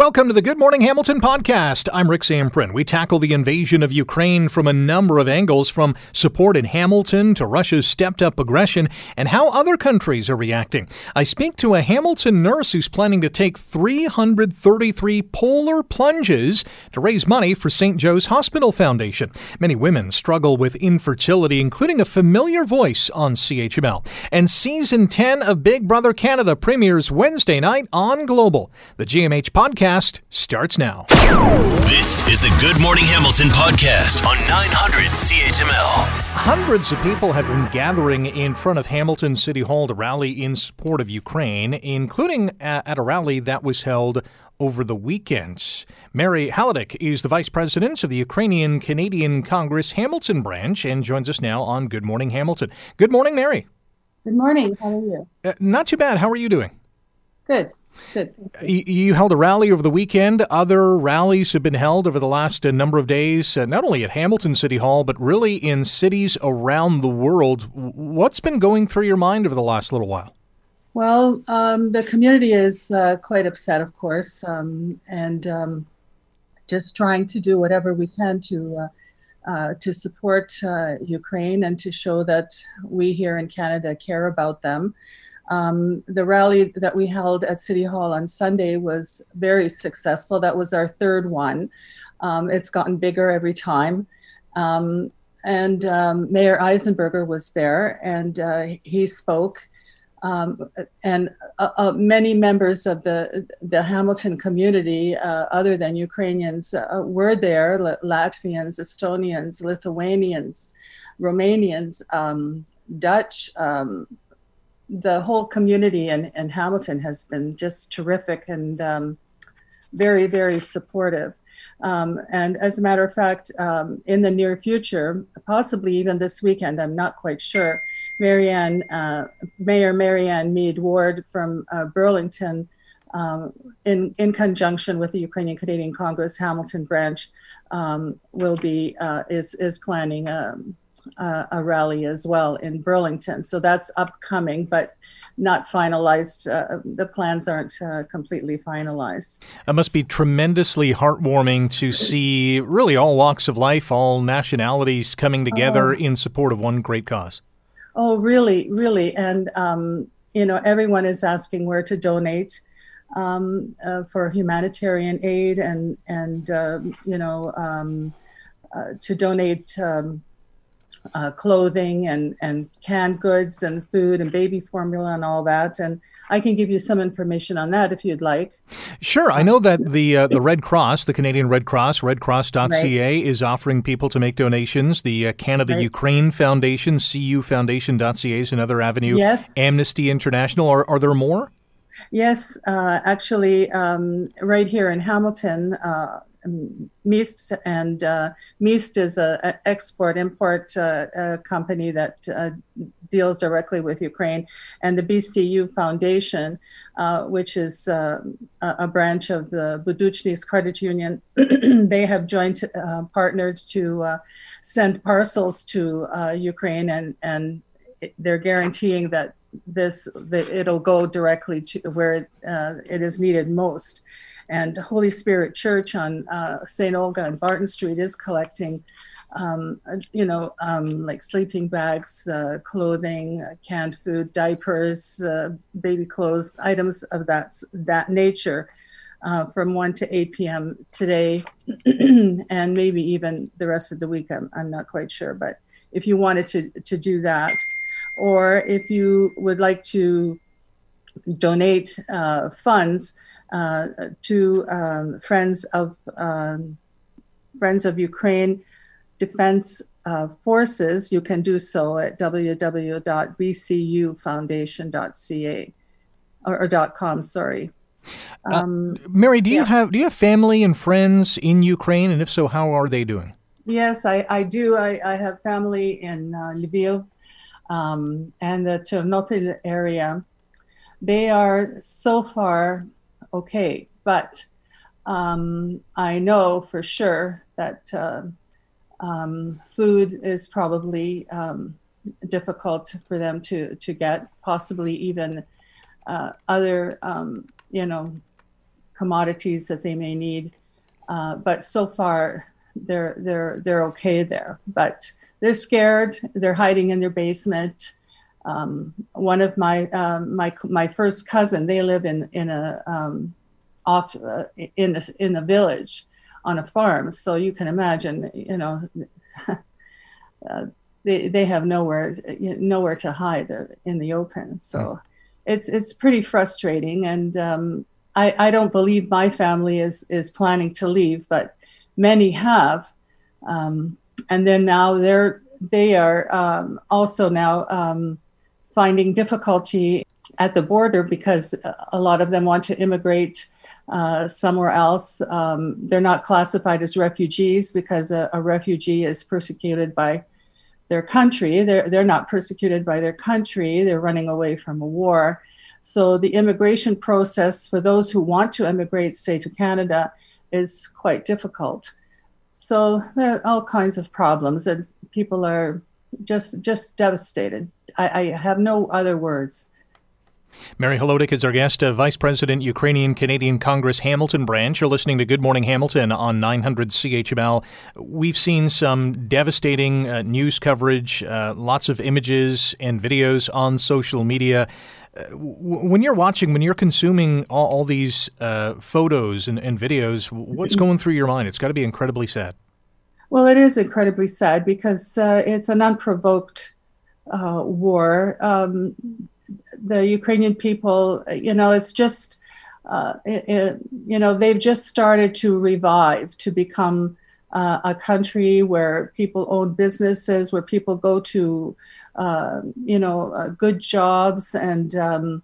Welcome to the Good Morning Hamilton podcast. I'm Rick Samprin. We tackle the invasion of Ukraine from a number of angles, from support in Hamilton to Russia's stepped up aggression and how other countries are reacting. I speak to a Hamilton nurse who's planning to take 333 polar plunges to raise money for St. Joe's Hospital Foundation. Many women struggle with infertility, including a familiar voice on CHML. And season 10 of Big Brother Canada premieres Wednesday night on Global. The GMH podcast podcast starts now. This is the Good Morning Hamilton podcast on 900 CHML. Hundreds of people have been gathering in front of Hamilton City Hall to rally in support of Ukraine, including at a rally that was held over the weekend. Mary Haladych is the vice president of the Ukrainian Canadian Congress Hamilton branch and joins us now on Good Morning Hamilton. Good morning, Mary. Good morning. How are you? Uh, not too bad. How are you doing? Good. Good. You held a rally over the weekend. Other rallies have been held over the last uh, number of days, uh, not only at Hamilton City Hall, but really in cities around the world. What's been going through your mind over the last little while? Well, um, the community is uh, quite upset, of course, um, and um, just trying to do whatever we can to uh, uh, to support uh, Ukraine and to show that we here in Canada care about them. Um, the rally that we held at City Hall on Sunday was very successful. That was our third one. Um, it's gotten bigger every time. Um, and um, Mayor Eisenberger was there and uh, he spoke. Um, and uh, uh, many members of the, the Hamilton community, uh, other than Ukrainians, uh, were there Latvians, Estonians, Lithuanians, Romanians, um, Dutch, the whole community in, in Hamilton has been just terrific and um, very, very supportive. Um, and as a matter of fact, um, in the near future, possibly even this weekend, I'm not quite sure, Marianne, uh, Mayor Marianne Meed Ward from uh, Burlington, um, in, in conjunction with the Ukrainian Canadian Congress Hamilton branch, um, will be uh, is is planning um, uh, a rally as well in Burlington. So that's upcoming, but not finalized. Uh, the plans aren't uh, completely finalized. It must be tremendously heartwarming to see really all walks of life, all nationalities coming together oh. in support of one great cause. Oh, really, really. And, um, you know, everyone is asking where to donate. Um, uh, for humanitarian aid and and uh, you know um, uh, to donate um, uh, clothing and, and canned goods and food and baby formula and all that. And I can give you some information on that if you'd like. Sure. I know that the uh, the Red Cross, the Canadian Red Cross, redcross.ca, right. is offering people to make donations. The uh, Canada right. Ukraine Foundation, cufoundation.ca is another avenue. Yes. Amnesty International. Are, are there more? Yes, uh, actually, um, right here in Hamilton, uh, Meest and uh, Meest is a, export import uh, a company that uh, deals directly with Ukraine, and the BCU Foundation, uh, which is uh, a branch of the Buduchnist Credit Union, they have joined uh, partnered to send parcels to Ukraine, and and they're guaranteeing that this that it'll go directly to where it is needed most. And Holy Spirit Church on uh, St. Olga and Barton Street is collecting, um, uh, you know, um, like sleeping bags, uh, clothing, uh, canned food, diapers, uh, baby clothes, items of that that nature. Uh, from 1 to 8 p.m. today, and maybe even the rest of the week. I'm, I'm not quite sure. But if you wanted to, to do that, or if you would like to donate funds, uh, to um, friends of um, friends of Ukraine Defense uh, Forces, you can do so at www.bcufoundation.ca or, or .com. Sorry. Uh, um, uh, Mary, do you have do you have family and friends in Ukraine, and if so, how are they doing? Yes, I, I do. I, I have family in uh, Lviv um, and the Chernobyl area. They are so far okay. But um, I know for sure that uh, um, food is probably um, difficult for them to, to get, possibly even uh, other, um, you know, commodities that they may need. Uh, but so far, they're they're they're okay there. But they're scared. They're hiding in their basement. Um, one of my um, my my first cousin, they live in in a um, off uh, in this in the village on a farm. So you can imagine, you know, uh, they they have nowhere nowhere to hide in the open. So it's it's pretty frustrating, and um, I I don't believe my family is is planning to leave, but many have, um, and then now they're they are um, also now um, finding difficulty at the border because a lot of them want to immigrate uh, somewhere else. Um, they're not classified as refugees because a, a, refugee is persecuted by their country. They're, they're not persecuted by their country, they're running away from a war. So the immigration process for those who want to immigrate, say, to Canada, is quite difficult. So there are all kinds of problems, and people are just just devastated. I, I have no other words. Mary Holodik is our guest, uh, Vice President, Ukrainian Canadian Congress Hamilton branch. You're listening to Good Morning Hamilton on 900 CHML. We've seen some devastating uh, news coverage, uh, lots of images and videos on social media. Uh, when you're watching, when you're consuming all, all these uh, photos and, and videos, what's going through your mind? It's got to be incredibly sad. Well, it is incredibly sad because uh, it's an unprovoked war. Um, the Ukrainian people, you know, it's just, uh, it, it, you know, they've just started to revive to become uh, a country where people own businesses, where people go to, uh, you know, uh, good jobs and, um,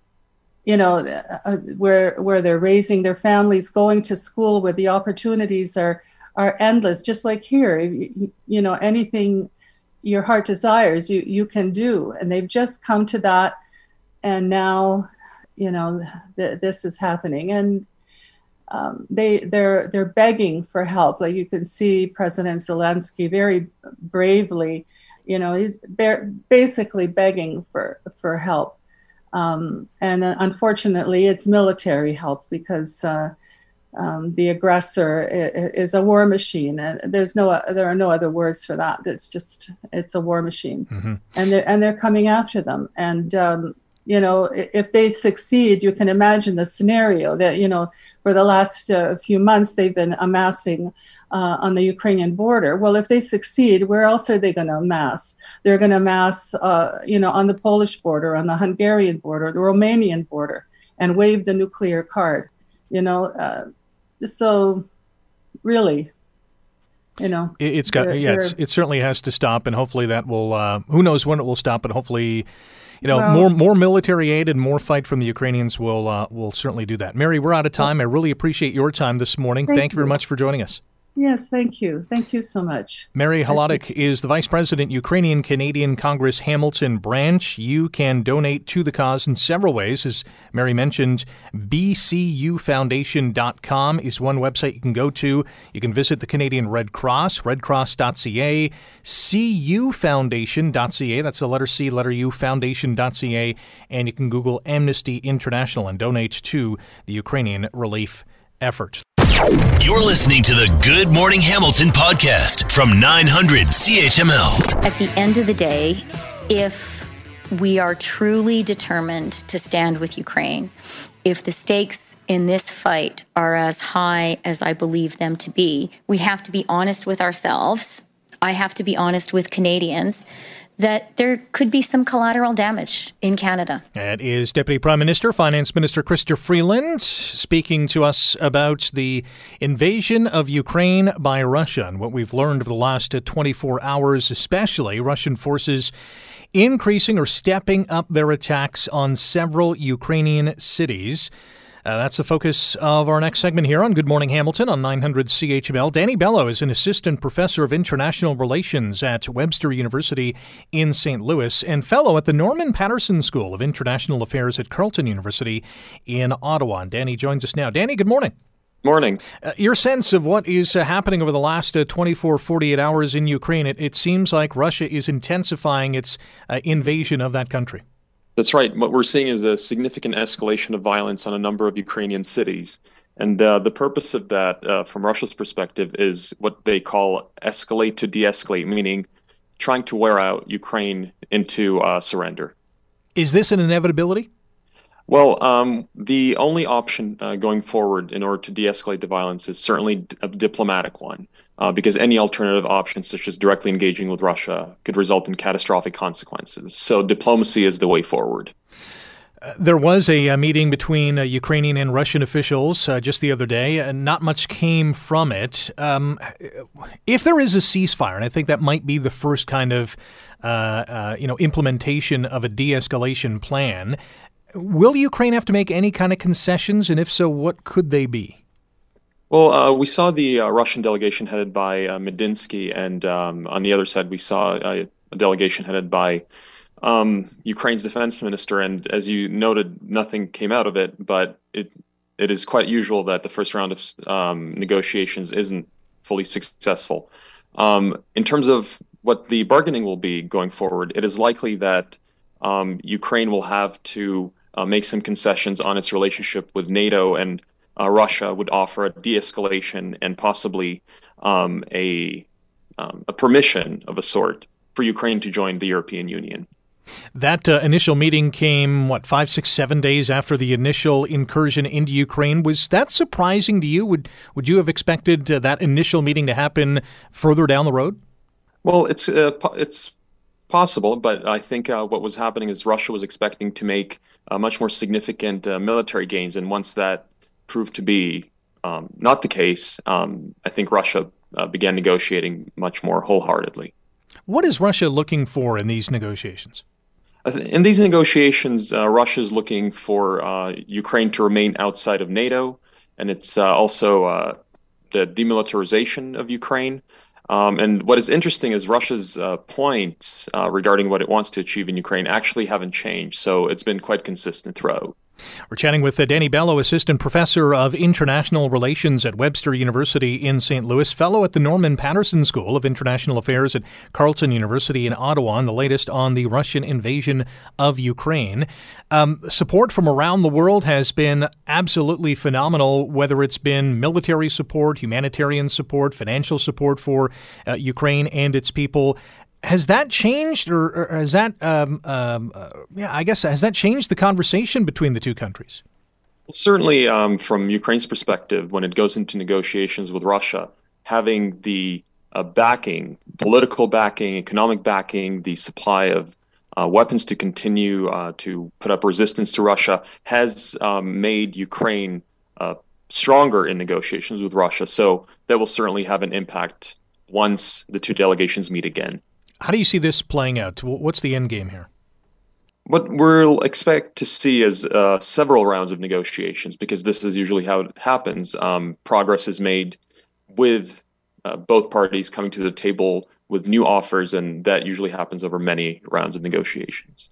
you know, uh, where where they're raising their families, going to school, where the opportunities are are endless. Just like here, you, you know, anything your heart desires, you you can do, and they've just come to that. And now you know th- this is happening. And um, they they're they're begging for help. Like you can see president zelensky very bravely you know he's ba- basically begging for for help. Um, and uh, unfortunately it's military help because uh, um, the aggressor is, a war machine. And there's no there are no other words for that. It's just it's a war machine. Mm-hmm. and they're and they're coming after them. And um, you know if they succeed you can imagine the scenario that you know for the last uh, few months they've been amassing uh, on the ukrainian border. Well if they succeed where else are they going to amass? They're going to amass uh, you know on the polish border on the hungarian border the romanian border and wave the nuclear card you know uh, so really you know it's got yeah it certainly has to stop and hopefully that will uh, who knows when it will stop but hopefully you know, well, more more military aid and more fight from the Ukrainians will uh, will certainly do that. Mary, we're out of time. I really appreciate your time this morning. Thank, thank you very much for joining us. Yes, thank you. Thank you so much. Mary Holodik is the Vice President, Ukrainian Canadian Congress Hamilton branch. You can donate to the cause in several ways. As Mary mentioned, bcufoundation.com is one website you can go to. You can visit the Canadian Red Cross, redcross.ca, cufoundation.ca, that's the letter C, letter U, foundation.ca, and you can Google Amnesty International and donate to the Ukrainian relief effort. You're listening to the Good Morning Hamilton podcast from 900 CHML. At the end of the day, if we are truly determined to stand with Ukraine, if the stakes in this fight are as high as I believe them to be, we have to be honest with ourselves. I have to be honest with Canadians that there could be some collateral damage in Canada. That is Deputy Prime Minister, Finance Minister Chrystia Freeland, speaking to us about the invasion of Ukraine by Russia and what we've learned over the last uh, 24 hours, especially Russian forces increasing or stepping up their attacks on several Ukrainian cities. Uh, that's the focus of our next segment here on Good Morning Hamilton on 900 CHML. Dani Belo is an assistant professor of international relations at Webster University in St. Louis and fellow at the Norman Paterson School of International Affairs at Carleton University in Ottawa. And Dani joins us now. Dani, good morning. Morning. Uh, your sense of what is uh, happening over the last uh, 24, 48 hours in Ukraine, it, it, seems like Russia is intensifying its uh, invasion of that country. That's right. What we're seeing is a significant escalation of violence on a number of Ukrainian cities. And uh, the purpose of that, uh, from Russia's perspective, is what they call escalate to de escalate, meaning trying to wear out Ukraine into uh, surrender. Is this an inevitability? Well, um, the only option uh, going forward in order to de escalate the violence is certainly a diplomatic one, uh, because any alternative options, such as directly engaging with Russia, could result in catastrophic consequences. So, diplomacy is the way forward. Uh, there was a, a, meeting between uh, Ukrainian and Russian officials uh, just the other day. and not much came from it. Um, if there is a ceasefire, and I think that might be the first kind of uh, uh, you know implementation of a de-escalation plan, Will Ukraine have to make any kind of concessions, and if so, what could they be? Well, uh, we saw the uh, Russian delegation headed by uh, Medinsky, and um, on the other side, we saw a, a delegation headed by um, Ukraine's defense minister. And as you noted, nothing came out of it, but it it is quite usual that the first round of um, negotiations isn't fully successful. Um, in terms of what the bargaining will be going forward, it is likely that um, Ukraine will have to uh, make some concessions on its relationship with NATO, and uh, Russia would offer a de-escalation and possibly um, a um, a permission of a sort for Ukraine to join the European Union. That uh, initial meeting came, what, five, six, seven days after the initial incursion into Ukraine. Was that surprising to you? Would would you have expected uh, that initial meeting to happen further down the road? Well, it's uh, it's possible, but I think uh, what was happening is Russia was expecting to make uh, much more significant uh, military gains, and once that proved to be um, not the case, um, I think Russia uh, began negotiating much more wholeheartedly. What is Russia looking for in these negotiations? In these negotiations, uh, Russia is looking for uh, Ukraine to remain outside of NATO, and it's also the demilitarization of Ukraine. Um, and what is interesting is Russia's uh, points uh, regarding what it wants to achieve in Ukraine actually haven't changed. So it's been quite consistent throughout. We're chatting with uh, Dani Belo, Assistant Professor of International Relations at Webster University in St. Louis, Fellow at the Norman Paterson School of International Affairs at Carleton University in Ottawa, and the latest on the Russian invasion of Ukraine. Um, support from around the world has been absolutely phenomenal, whether it's been military support, humanitarian support, financial support for uh, Ukraine and its people has that changed, or, or has that, um, um, uh, yeah, I guess, has that changed the conversation between the two countries? Well, certainly, um, from Ukraine's perspective, when it goes into negotiations with Russia, having the uh, backing, political backing, economic backing, the supply of uh, weapons to continue uh, to put up resistance to Russia has um, made Ukraine uh, stronger in negotiations with Russia. So that will certainly have an impact once the two delegations meet again. How do you see this playing out? What's the end game here? What we'll expect to see is uh, several rounds of negotiations because this is usually how it happens. Um, progress is made with uh, both parties coming to the table with new offers, and that usually happens over many rounds of negotiations.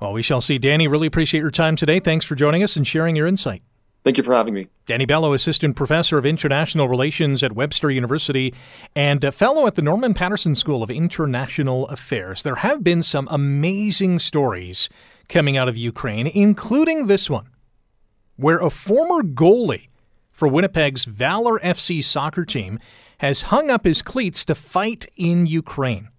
Well, we shall see. Dani, really appreciate your time today. Thanks for joining us and sharing your insight. Thank you for having me. Dani Belo, Assistant Professor of International Relations at Webster University and a Fellow at the Norman Paterson School of International Affairs. There have been some amazing stories coming out of Ukraine, including this one, where a former goalie for Winnipeg's Valour FC soccer team has hung up his cleats to fight in Ukraine.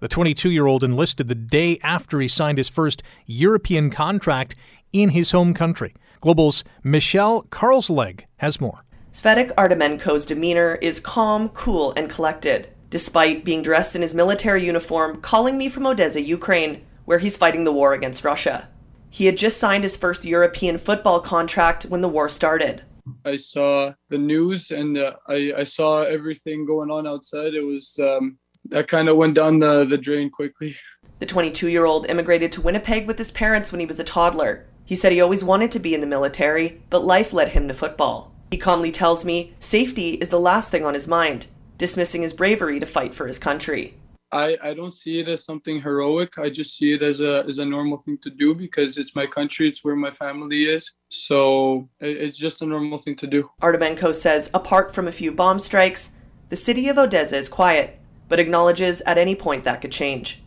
The 22 year old enlisted the day after he signed his first European contract in his home country. Global's Michelle Carlsleg has more. Svetik Artemenko's demeanor is calm, cool, and collected, despite being dressed in his military uniform, calling me from Odessa, Ukraine, where he's fighting the war against Russia. He had just signed his first European football contract when the war started. I saw the news and uh, I, I saw everything going on outside. It was um, that kind of went down the, the drain quickly. The 22 year old immigrated to Winnipeg with his parents when he was a toddler. He said he always wanted to be in the military, but life led him to football. He calmly tells me safety is the last thing on his mind, dismissing his bravery to fight for his country. I, I don't see it as something heroic. I just see it as a as a normal thing to do because it's my country, it's where my family is. So it's just a normal thing to do. Artemenko says apart from a few bomb strikes, the city of Odessa is quiet, but acknowledges at any point that could change.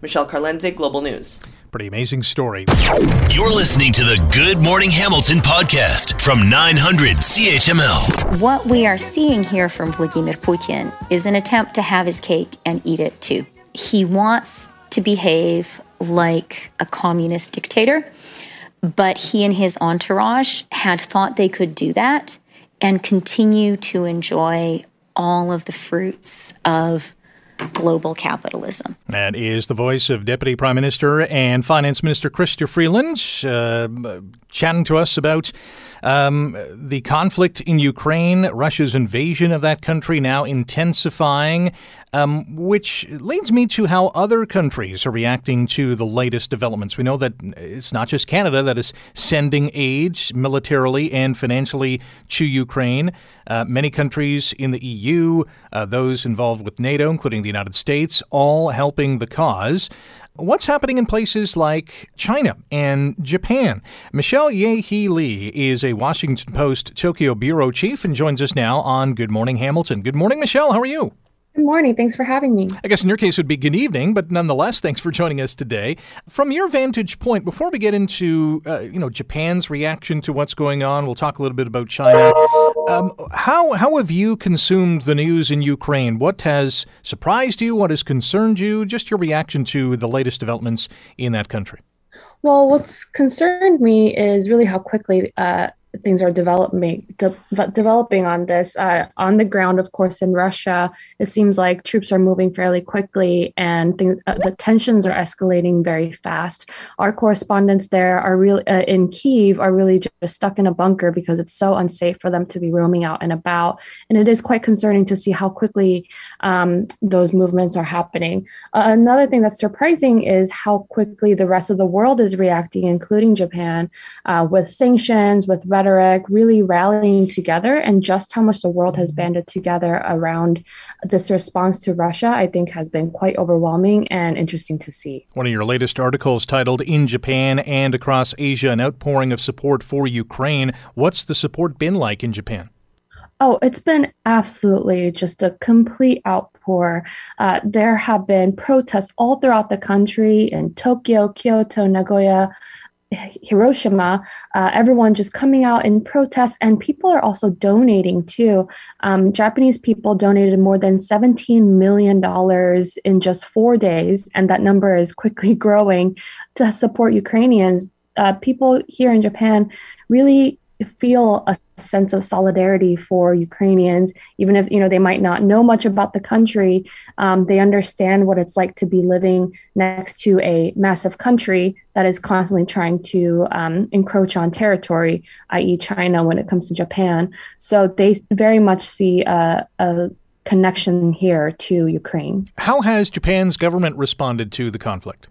Michelle Carlenze, Global News. Pretty amazing story. You're listening to the Good Morning Hamilton podcast. from 900 CHML. What we are seeing here from Vladimir Putin is an attempt to have his cake and eat it too. He wants to behave like a communist dictator, but he and his entourage had thought they could do that and continue to enjoy all of the fruits of global capitalism. That is the voice of Deputy Prime Minister and Finance Minister Chrystia Freeland uh, chatting to us about um, the conflict in Ukraine, Russia's invasion of that country now intensifying, um, which leads me to how other countries are reacting to the latest developments. We know that it's not just Canada that is sending aid militarily and financially to Ukraine. Uh, many countries in the EU, uh, those involved with NATO, including the United States, all helping the cause. What's happening in places like China and Japan? Michelle Ye Lee is a Washington Post Tokyo bureau chief and joins us now on Good Morning Hamilton. Good morning, Michelle. How are you? Good morning. Thanks for having me. I guess in your case it would be good evening, but nonetheless, thanks for joining us today. From your vantage point, before we get into uh, you know Japan's reaction to what's going on, we'll talk a little bit about China. Um, how how have you consumed the news in Ukraine? What has surprised you? What has concerned you? Just your reaction to the latest developments in that country. Well, what's concerned me is really how quickly uh, things are developing de- developing on this uh, on the ground of course in russia it seems like troops are moving fairly quickly and things, uh, the tensions are escalating very fast. Our correspondents there are really uh, in kiev are really just stuck in a bunker because it's so unsafe for them to be roaming out and about. And it is quite concerning to see how quickly um, those movements are happening. Uh, another thing that's surprising is how quickly the rest of the world is reacting including japan uh, with sanctions with rhetoric really rallying together and just how much the world has banded together around this response to Russia, I think has been quite overwhelming and interesting to see. One of your latest articles titled In Japan and Across Asia, an outpouring of support for Ukraine. What's the support been like in Japan? Oh, it's been absolutely just a complete outpour. Uh, there have been protests all throughout the country in Tokyo, Kyoto, Nagoya, Hiroshima, uh, everyone just coming out in protest, and people are also donating too. Um, Japanese people donated more than $17 million in just four days, and that number is quickly growing to support Ukrainians. Uh, people here in Japan really feel a sense of solidarity for Ukrainians, even if you know they might not know much about the country. Um, they understand what it's like to be living next to a massive country that is constantly trying to um, encroach on territory, i.e., China, when it comes to Japan. So they very much see a, a connection here to Ukraine. How has Japan's government responded to the conflict?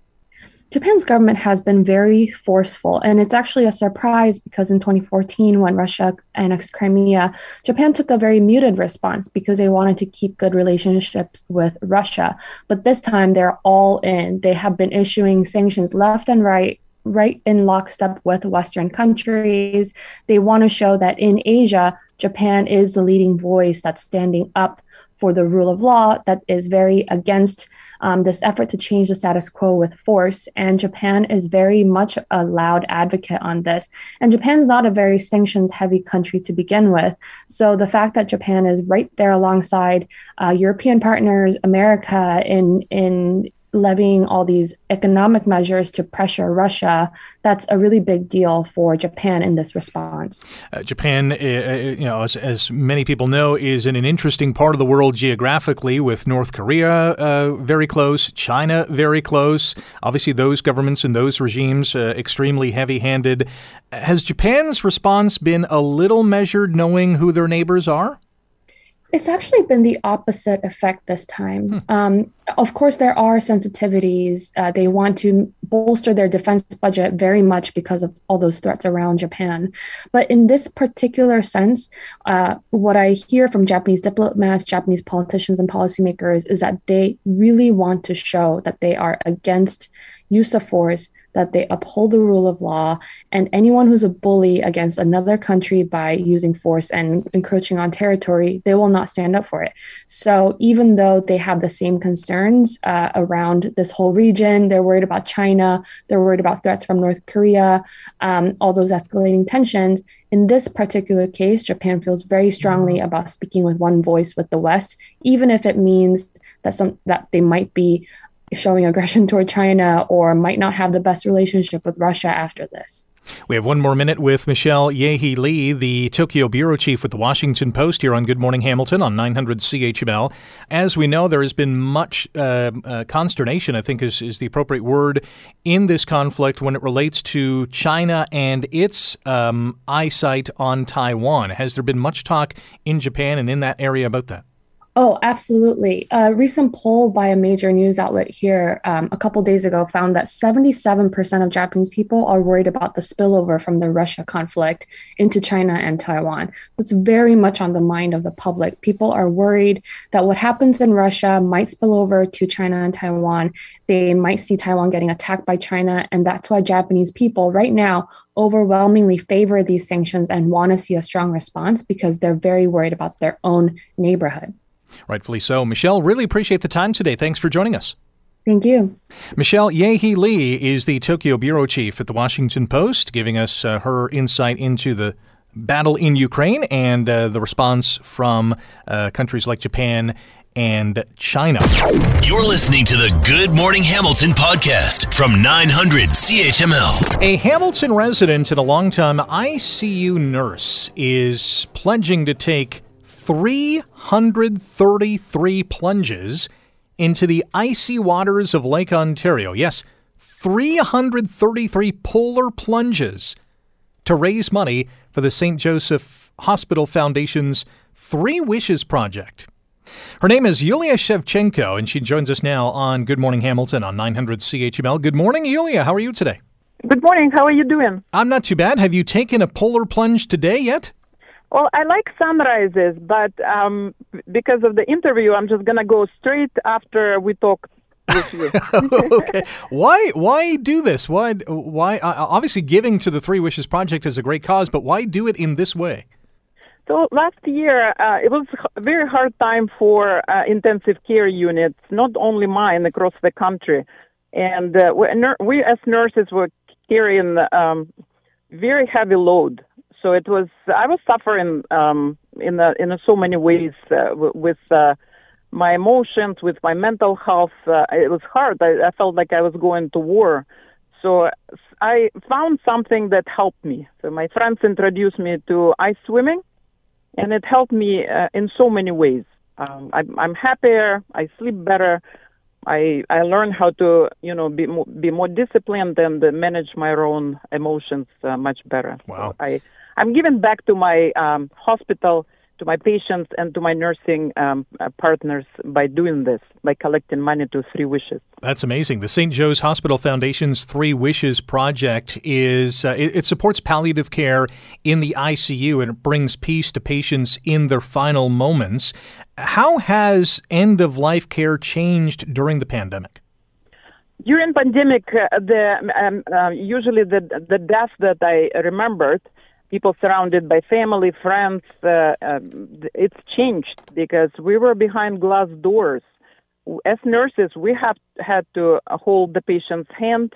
Japan's government has been very forceful, and it's actually a surprise because in 2014, when Russia annexed Crimea, Japan took a very muted response because they wanted to keep good relationships with Russia. But this time, they're all in. They have been issuing sanctions left and right right in lockstep with Western countries. They want to show that in Asia, Japan is the leading voice that's standing up for the rule of law that is very against um, this effort to change the status quo with force. And Japan is very much a loud advocate on this. And Japan's not a very sanctions heavy country to begin with. So the fact that Japan is right there alongside uh, European partners, America, in in levying all these economic measures to pressure Russia, that's a really big deal for Japan in this response. Uh, Japan, uh, uh, you know, as, as, many people know, is in an interesting part of the world geographically, with North Korea uh, very close, China very close. Obviously, those governments and those regimes uh, extremely heavy-handed. Has Japan's response been a little measured, knowing who their neighbors are? It's actually been the opposite effect this time. Hmm. Um, of course, there are sensitivities. Uh, they want to bolster their defense budget very much because of all those threats around Japan. But in this particular sense, uh, what I hear from Japanese diplomats, Japanese politicians, and policymakers is that they really want to show that they are against use of force that they uphold the rule of law, and anyone who's a bully against another country by using force and encroaching on territory, they will not stand up for it. So even though they have the same concerns uh, around this whole region. They're worried about China. They're worried about threats from North Korea, um, all those escalating tensions. In this particular case, Japan feels very strongly mm-hmm. about speaking with one voice with the West, even if it means that some that they might be showing aggression toward China or might not have the best relationship with Russia after this. We have one more minute with Michelle Ye Hee Lee, the Tokyo bureau chief with the Washington Post, here on Good Morning Hamilton on 900 CHML. As we know, there has been much uh, uh, consternation, I think is, is the appropriate word, in this conflict when it relates to China and its um, eyesight on Taiwan. Has there been much talk in Japan and in that area about that? Oh, absolutely. A recent poll by a major news outlet here um, a couple days ago found that 77% of Japanese people are worried about the spillover from the Russia conflict into China and Taiwan. It's very much on the mind of the public. People are worried that what happens in Russia might spill over to China and Taiwan. They might see Taiwan getting attacked by China. And that's why Japanese people right now overwhelmingly favor these sanctions and want to see a strong response because they're very worried about their own neighborhood. Rightfully so. Michelle, really appreciate the time today. Thanks for joining us. Thank you. Michelle Ye Hee Lee is the Tokyo bureau chief at the Washington Post, giving us uh, her insight into the battle in Ukraine and uh, the response from uh, countries like Japan and China. You're listening to the Good Morning Hamilton podcast from 900 CHML. A Hamilton resident and a longtime ICU nurse is pledging to take 333 plunges into the icy waters of Lake Ontario. Yes, 333 polar plunges to raise money for the St. Joseph Hospital Foundation's Three Wishes Project. Her name is Yulia Shevchenko, and she joins us now on Good Morning Hamilton on 900 CHML. Good morning, Yulia. How are you today? Good morning. How are you doing? I'm not too bad. Have you taken a polar plunge today yet? Well, I like sunrises, but um, because of the interview, I'm just gonna go straight after we talk with you. okay. Why? Why do this? Why? Why? Uh, obviously, giving to the Three Wishes Project is a great cause, but why do it in this way? So last year, uh, it was a very hard time for uh, intensive care units, not only mine, across the country. And uh, we, we, as nurses were carrying um, very heavy load so it was I was suffering um, in a, in so many ways uh, with uh, my emotions, with my mental health. Uh, it was hard. I, I felt like I was going to war. So I found something that helped me. So my friends introduced me to ice swimming, and it helped me uh, in so many ways. Um, I, I'm happier. I sleep better. I I learned how to you know be more, be more disciplined and manage my own emotions uh, much better. Wow. So I I'm giving back to my um, hospital, to my patients, and to my nursing um, uh, partners by doing this, by collecting money to Three Wishes. That's amazing. The St. Joe's Hospital Foundation's Three Wishes project is uh, it, it supports palliative care in the ICU and it brings peace to patients in their final moments. How has end of life care changed during the pandemic? During pandemic, uh, the um, uh, usually the the deaths that I remembered people surrounded by family, friends. Uh, uh, it's changed because we were behind glass doors. As nurses, we have had to hold the patient's hand.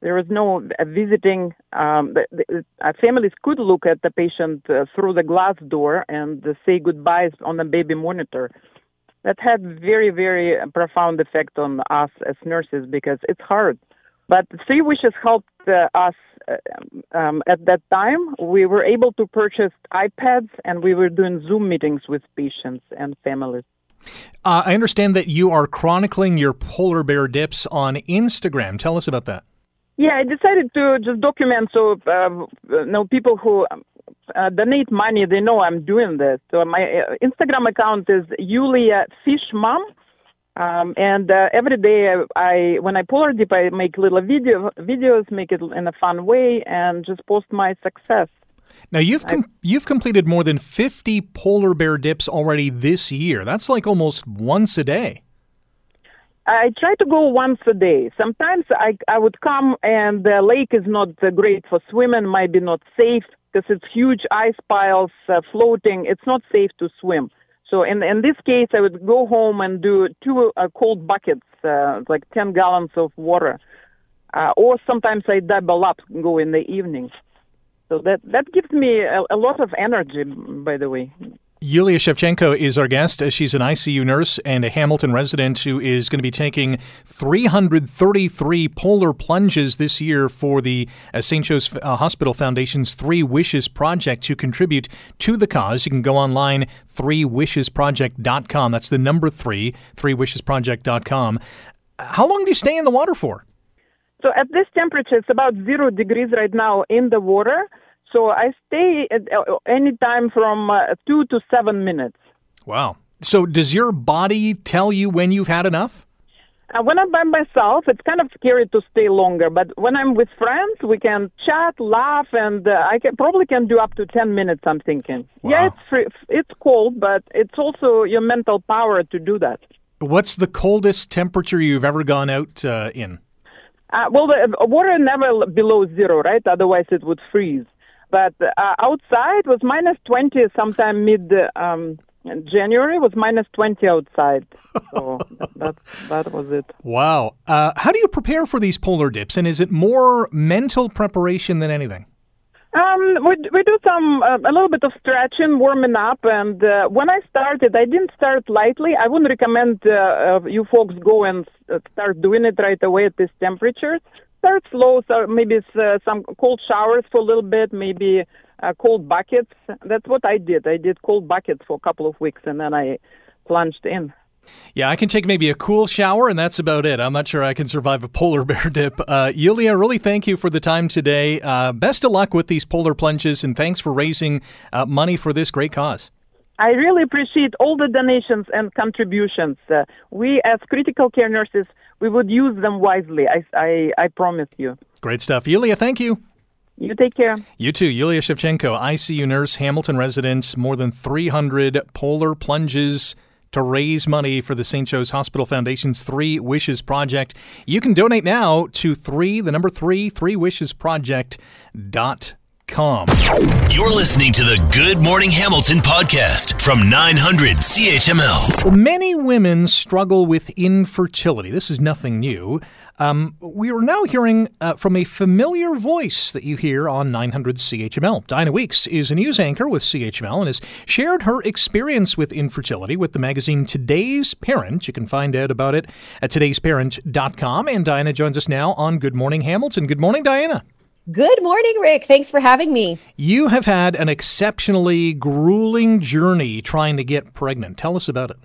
There was no uh, visiting. Um, the, the, uh, families could look at the patient uh, through the glass door and say goodbyes on the baby monitor. That had very, very profound effect on us as nurses because it's hard. But Three Wishes helped uh, us uh, um, at that time, we were able to purchase iPads and we were doing Zoom meetings with patients and families. Uh, I understand that you are chronicling your polar bear dips on Instagram. Tell us about that. Yeah, I decided to just document so uh, you know people who uh, donate money they know I'm doing this. So my uh, Instagram account is Yulia Fish Mom. Um, and uh, every day, I, I when I polar dip, I make little video videos, make it in a fun way, and just post my success. Now you've com- you've completed more than fifty polar bear dips already this year. That's like almost once a day. I try to go once a day. Sometimes I I would come and the lake is not great for swimming, might be not safe because it's huge ice piles uh, floating. It's not safe to swim. So in in this case, I would go home and do two uh, cold buckets, uh, like 10 gallons of water, uh, or sometimes I double up, go in the evening. So that that gives me a, a lot of energy. By the way. Yulia Shevchenko is our guest. She's an ICU nurse and a Hamilton resident who is going to be taking 333 polar plunges this year for the uh, St. Joe's uh, Hospital Foundation's Three Wishes Project to contribute to the cause. You can go online, threewishesproject.com. That's the number three, threewishesproject.com. How long do you stay in the water for? So at this temperature, it's about zero degrees right now in the water. So I stay at uh, any time from uh, two to seven minutes. Wow. So does your body tell you when you've had enough? Uh, when I'm by myself, it's kind of scary to stay longer. But when I'm with friends, we can chat, laugh, and uh, I can probably can do up to ten minutes. I'm thinking. Wow. Yeah, it's free, it's cold, but it's also your mental power to do that. What's the coldest temperature you've ever gone out uh, in? Uh, well, the water never below zero, right? Otherwise, it would freeze. But uh, outside was minus 20 sometime mid um, January was minus 20 outside. So that, that was it. Wow. Uh, how do you prepare for these polar dips? And is it more mental preparation than anything? Um, we, we do some uh, a little bit of stretching, warming up, and uh, when I started, I didn't start lightly. I wouldn't recommend uh, you folks go and uh, start doing it right away at these temperatures start slow. So maybe it's, uh, some cold showers for a little bit, maybe uh, cold buckets. That's what I did. I did cold buckets for a couple of weeks, and then I plunged in. Yeah, I can take maybe a cool shower, and that's about it. I'm not sure I can survive a polar bear dip. Uh, Yulia, really thank you for the time today. Uh, best of luck with these polar plunges, and thanks for raising uh, money for this great cause. I really appreciate all the donations and contributions. Uh, we, as critical care nurses, we would use them wisely. I, I, I promise you. Great stuff. Yulia, thank you. You take care. You too. Yulia Shevchenko, ICU nurse, Hamilton resident, more than 300 polar plunges to raise money for the St. Joe's Hospital Foundation's Three Wishes Project. You can donate now to three, the number three, three wishes project dot com. You're listening to the Good Morning Hamilton podcast from 900 CHML. Well, many women struggle with infertility. This is nothing new. Um, we are now hearing uh, from a familiar voice that you hear on 900 CHML. Diana Weeks is a news anchor with CHML and has shared her experience with infertility with the magazine Today's Parent. You can find out about it at today'sparent.com. And Diana joins us now on Good Morning Hamilton. Good morning, Diana. Good morning, Rick. Thanks for having me. You have had an exceptionally grueling journey trying to get pregnant. Tell us about it.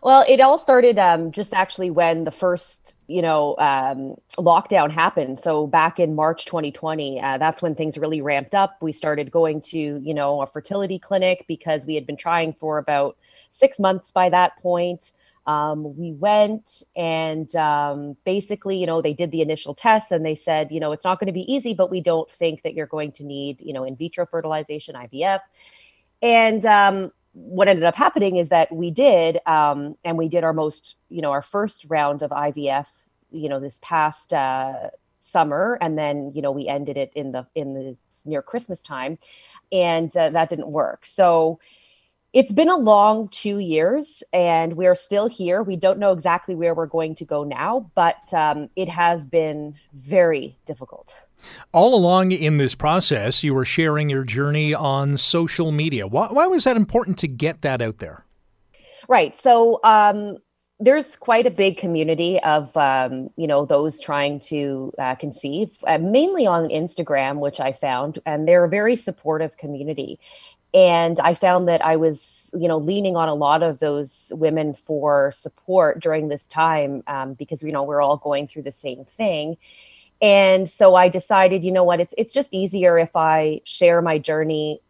Well, it all started um, just actually when the first, you know, um, lockdown happened. So back in March 2020, uh, that's when things really ramped up. We started going to, you know, a fertility clinic because we had been trying for about six months by that point. Um, we went and um, basically, you know, they did the initial tests and they said, you know, it's not going to be easy, but we don't think that you're going to need, you know, in vitro fertilization, IVF. And um, what ended up happening is that we did, um, and we did our most, you know, our first round of IVF, you know, this past uh, summer, and then, you know, we ended it in the in the near Christmas time, and uh, that didn't work. So it's been a long two years and we're still here. We don't know exactly where we're going to go now, but um, it has been very difficult. All along in this process, you were sharing your journey on social media. Why, why was that important to get that out there? Right. So, um, there's quite a big community of um, you know those trying to uh, conceive uh, mainly on instagram which i found and they're a very supportive community and i found that i was you know leaning on a lot of those women for support during this time um, because you know we're all going through the same thing. And so i decided you know what it's it's just easier if i share my journey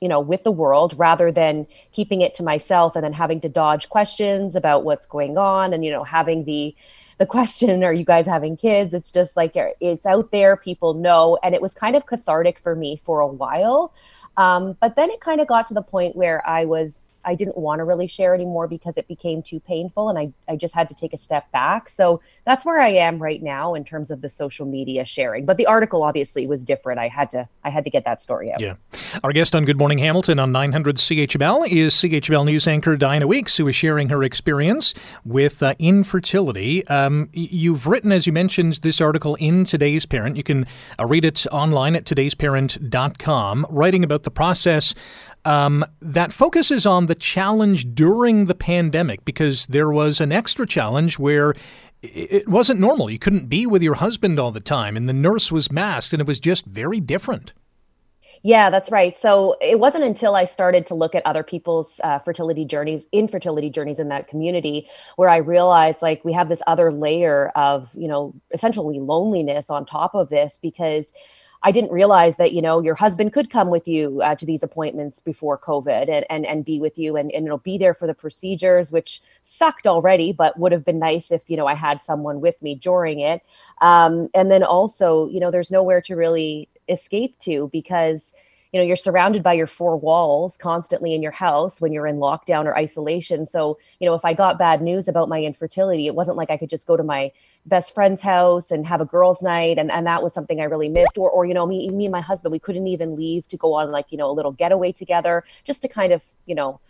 you know with the world rather than keeping it to myself and then having to dodge questions about what's going on and you know having the the question are you guys having kids? It's just like it's out there people know. And it was kind of cathartic for me for a while um, but then it kind of got to the point where I was I didn't want to really share anymore because it became too painful and I, I just had to take a step back. So that's where I am right now in terms of the social media sharing. But the article obviously was different. I had to I had to get that story out. Yeah. Our guest on Good Morning Hamilton on 900 CHML is CHML news anchor Diana Weeks, who is sharing her experience with uh, infertility. Um, you've written, as you mentioned, this article in Today's Parent. You can uh, read it online at today'sparent.com, writing about the process um, that focuses on the challenge during the pandemic because there was an extra challenge where it wasn't normal. You couldn't be with your husband all the time, and the nurse was masked, and it was just very different. Yeah, that's right. So it wasn't until I started to look at other people's uh, fertility journeys, infertility journeys in that community, where I realized like we have this other layer of, you know, essentially loneliness on top of this because I didn't realize that, you know, your husband could come with you uh, to these appointments before COVID and, and, and be with you and, and, know, be there for the procedures, which sucked already, but would have been nice if, you know, I had someone with me during it. Um, and then also, you know, there's nowhere to really escape to because you know you're surrounded by your four walls constantly in your house when you're in lockdown or isolation so you know if i got bad news about my infertility it wasn't like i could just go to my best friend's house and have a girls night and, and that was something i really missed or or you know me me and my husband we couldn't even leave to go on like you know a little getaway together just to kind of you know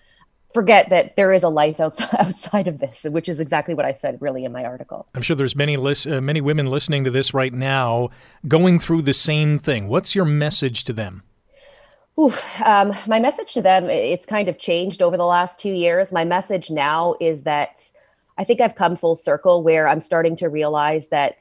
forget that there is a life outside, of this, which is exactly what I said really in my article. I'm sure there's many lis- uh, many women listening to this right now going through the same thing. What's your message to them? Oof, um, my message to them, it's kind of changed over the last two years. My message now is that I think I've come full circle where I'm starting to realize that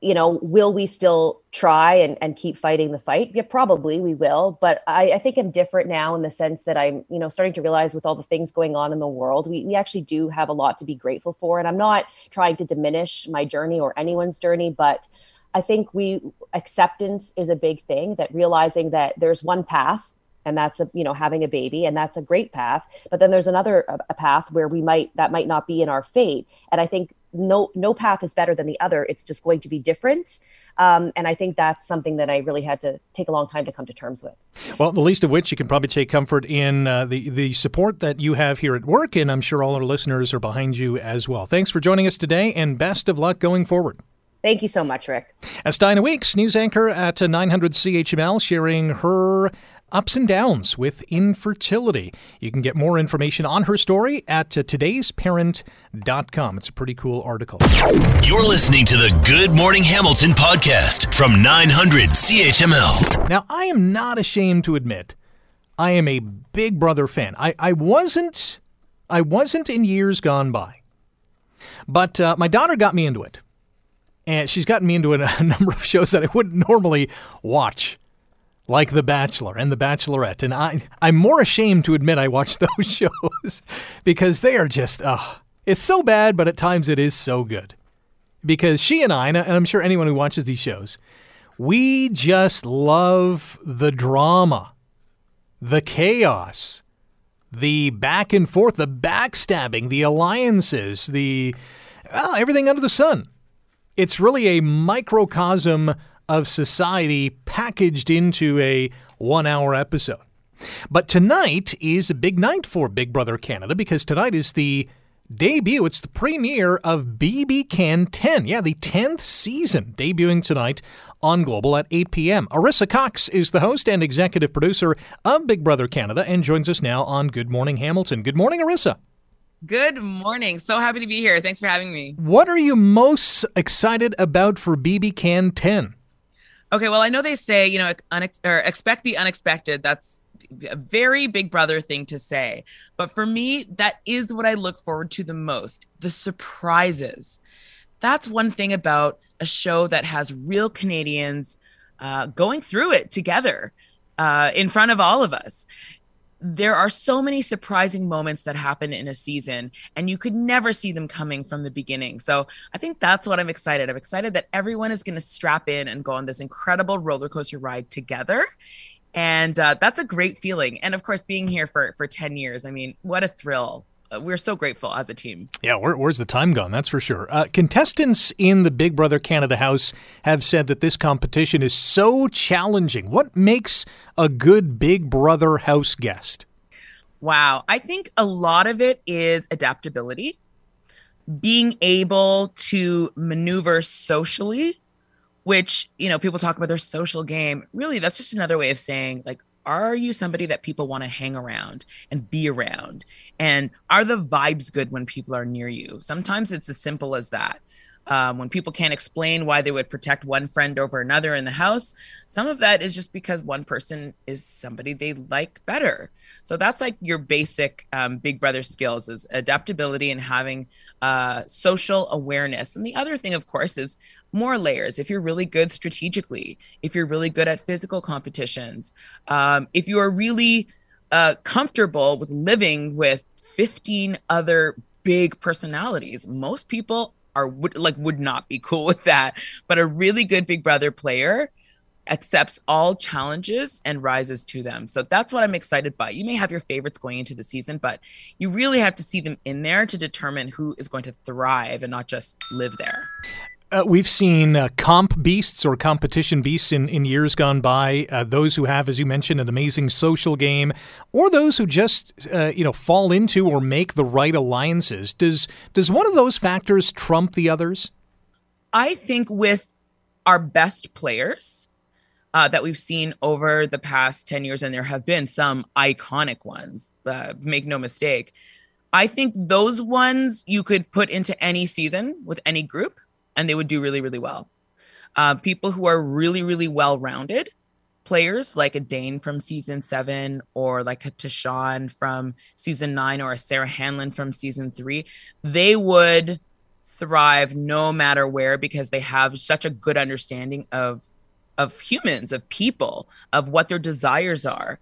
you know, will we still try and, and keep fighting the fight? Yeah, probably we will. But I, I think I'm different now in the sense that I'm, you know, starting to realize with all the things going on in the world, we, we actually do have a lot to be grateful for. And I'm not trying to diminish my journey or anyone's journey, but I think we acceptance is a big thing that realizing that there's one path and that's a you know having a baby and that's a great path but then there's another a path where we might that might not be in our fate. And i think no no path is better than the other. It's just going to be different. Um, and i think that's something that i really had to take a long time to come to terms with. Well the least of which you can probably take comfort in uh, the the support that you have here at work and i'm sure all our listeners are behind you as well. Thanks for joining us today and best of luck going forward Thank you so much, Rick. As Diana Weeks, news anchor at 900 CHML, sharing her ups and downs with infertility. You can get more information on her story at today'sparent.com. It's a pretty cool article. You're listening to the Good Morning Hamilton podcast from 900 CHML. Now, I am not ashamed to admit I am a Big Brother fan. I, I wasn't I wasn't in years gone by. But uh, my daughter got me into it. And she's gotten me into a, number of shows that I wouldn't normally watch like The Bachelor and The Bachelorette. And I, I'm more ashamed to admit I watch those shows because they are just, uh, it's so bad, but at times it is so good. Because she and I, and I'm sure anyone who watches these shows, we just love the drama, the chaos, the back and forth, the backstabbing, the alliances, the well, everything under the sun. It's really a microcosm of society packaged into a one hour episode. But tonight is a big night for Big Brother Canada because tonight is the debut, it's the premiere of BB Can 10. Yeah, the 10th season debuting tonight on Global at 8 p.m. Arisa Cox is the host and executive producer of Big Brother Canada and joins us now on Good Morning Hamilton. Good morning, Arisa. Good morning. So happy to be here. Thanks for having me. What are you most excited about for BB Can 10? Okay, well, I know they say, you know, unex- or expect the unexpected. That's a very big brother thing to say. But for me, that is what I look forward to the most the surprises. That's one thing about a show that has real Canadians uh, going through it together uh, in front of all of us there are so many surprising moments that happen in a season and you could never see them coming from the beginning. So i think that's what i'm excited. I'm excited that everyone is going to strap in and go on this incredible roller coaster ride together. And uh, that's a great feeling. And of course being here for for 10 years i mean what a thrill we're so grateful as a team. Yeah, where, where's the time gone? That's for sure. Uh, contestants in the Big Brother Canada house have said that this competition is so challenging. What makes a good Big Brother house guest? Wow. I think a lot of it is adaptability, being able to maneuver socially, which, you know, people talk about their social game. Really, that's just another way of saying, like, are you somebody that people want to hang around and be around? And are the vibes good when people are near you? Sometimes it's as simple as that um, when people can't explain why they would protect one friend over another in the house some of that is just because one person is somebody they like better. So that's like your basic um, big brother skills is adaptability and having uh, social awareness. And the other thing of course is more layers. If you're really good strategically if you're really good at physical competitions um, if you are really uh, comfortable with living with 15 other big personalities most people are would like would not be cool with that. But a really good Big Brother player accepts all challenges and rises to them. So that's what I'm excited by. You may have your favorites going into the season, but you really have to see them in there to determine who is going to thrive and not just live there. Uh, we've seen uh, comp beasts or competition beasts in, in years gone by. Uh, those who have, as you mentioned, an amazing social game, or those who just uh, you know fall into or make the right alliances. Does does one of those factors trump the others? I think with our best players uh, that we've seen over the past ten years, and there have been some iconic ones. Uh, make no mistake. I think those ones you could put into any season with any group and they would do really, really well. Uh, people who are really, really well rounded players, like a Dane from season seven, or like a Tychon from season nine, or a Sarah Hanlon from season three, they would thrive no matter where because they have such a good understanding of of humans of people of what their desires are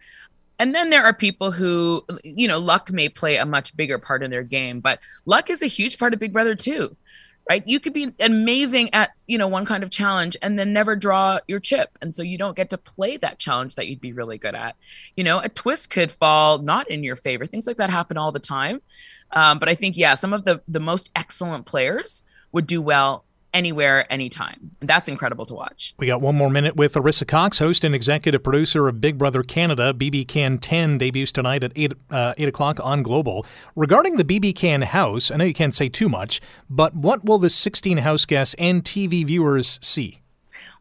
and then there are people who you know luck may play a much bigger part in their game but luck is a huge part of big brother too right? You could be amazing at you know one kind of challenge and then never draw your chip. And so you don't get to play that challenge that you'd be really good at. You know a twist could fall not in your favor. Things like that happen all the time. Um, but i think yeah some of the the most excellent players would do well anywhere, anytime. And that's incredible to watch. We got one more minute with Arisa Cox, host and executive producer of Big Brother Canada. BB Can 10 debuts tonight at 8, uh, 8 o'clock on Global. Regarding the BB Can house, I know you can't say too much, but what will the 16 house guests and TV viewers see?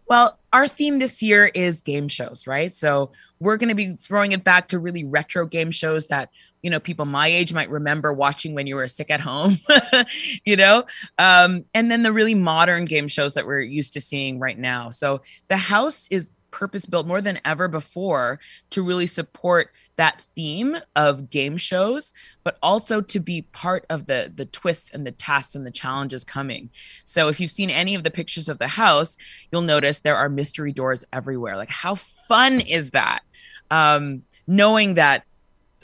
Well, our theme this year is game shows, right? So we're going to be throwing it back to really retro game shows that, you know, people my age might remember watching when you were sick at home, you know? Um, and then the really modern game shows that we're used to seeing right now. So the house is purpose built more than ever before to really support that theme of game shows but also to be part of the the twists and the tasks and the challenges coming. So if you've seen any of the pictures of the house you'll notice there are mystery doors everywhere. Like how fun is that? Um knowing that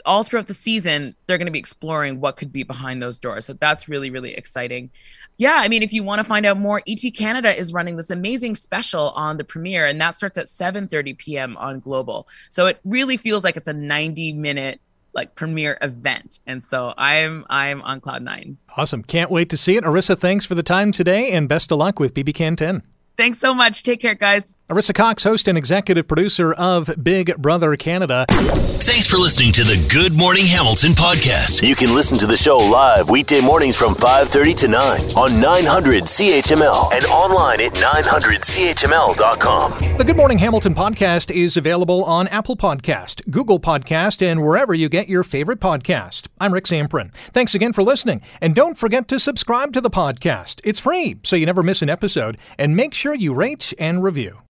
all throughout the season, they're going to be exploring what could be behind those doors. So that's really, really exciting. Yeah, I mean, if you want to find out more, ET Canada is running this amazing special on the premiere, and that starts at 7:30 p.m. on Global. So it really feels like it's a 90 minute like premiere event. And so I'm I'm on cloud nine. Awesome. Can't wait to see it. Arisa, thanks for the time today and best of luck with BB Can 10. Thanks so much. Take care, guys. Arisa Cox, host and executive producer of Big Brother Canada. Thanks for listening to the Good Morning Hamilton podcast. You can listen to the show live weekday mornings from 5:30 to 9 on 900 CHML and online at 900CHML.com. The Good Morning Hamilton podcast is available on Apple Podcast, Google Podcast, and wherever you get your favorite podcast. I'm Rick Zamperin. Thanks again for listening, and don't forget to subscribe to the podcast. It's free, so you never miss an episode, and make sure you rate and review.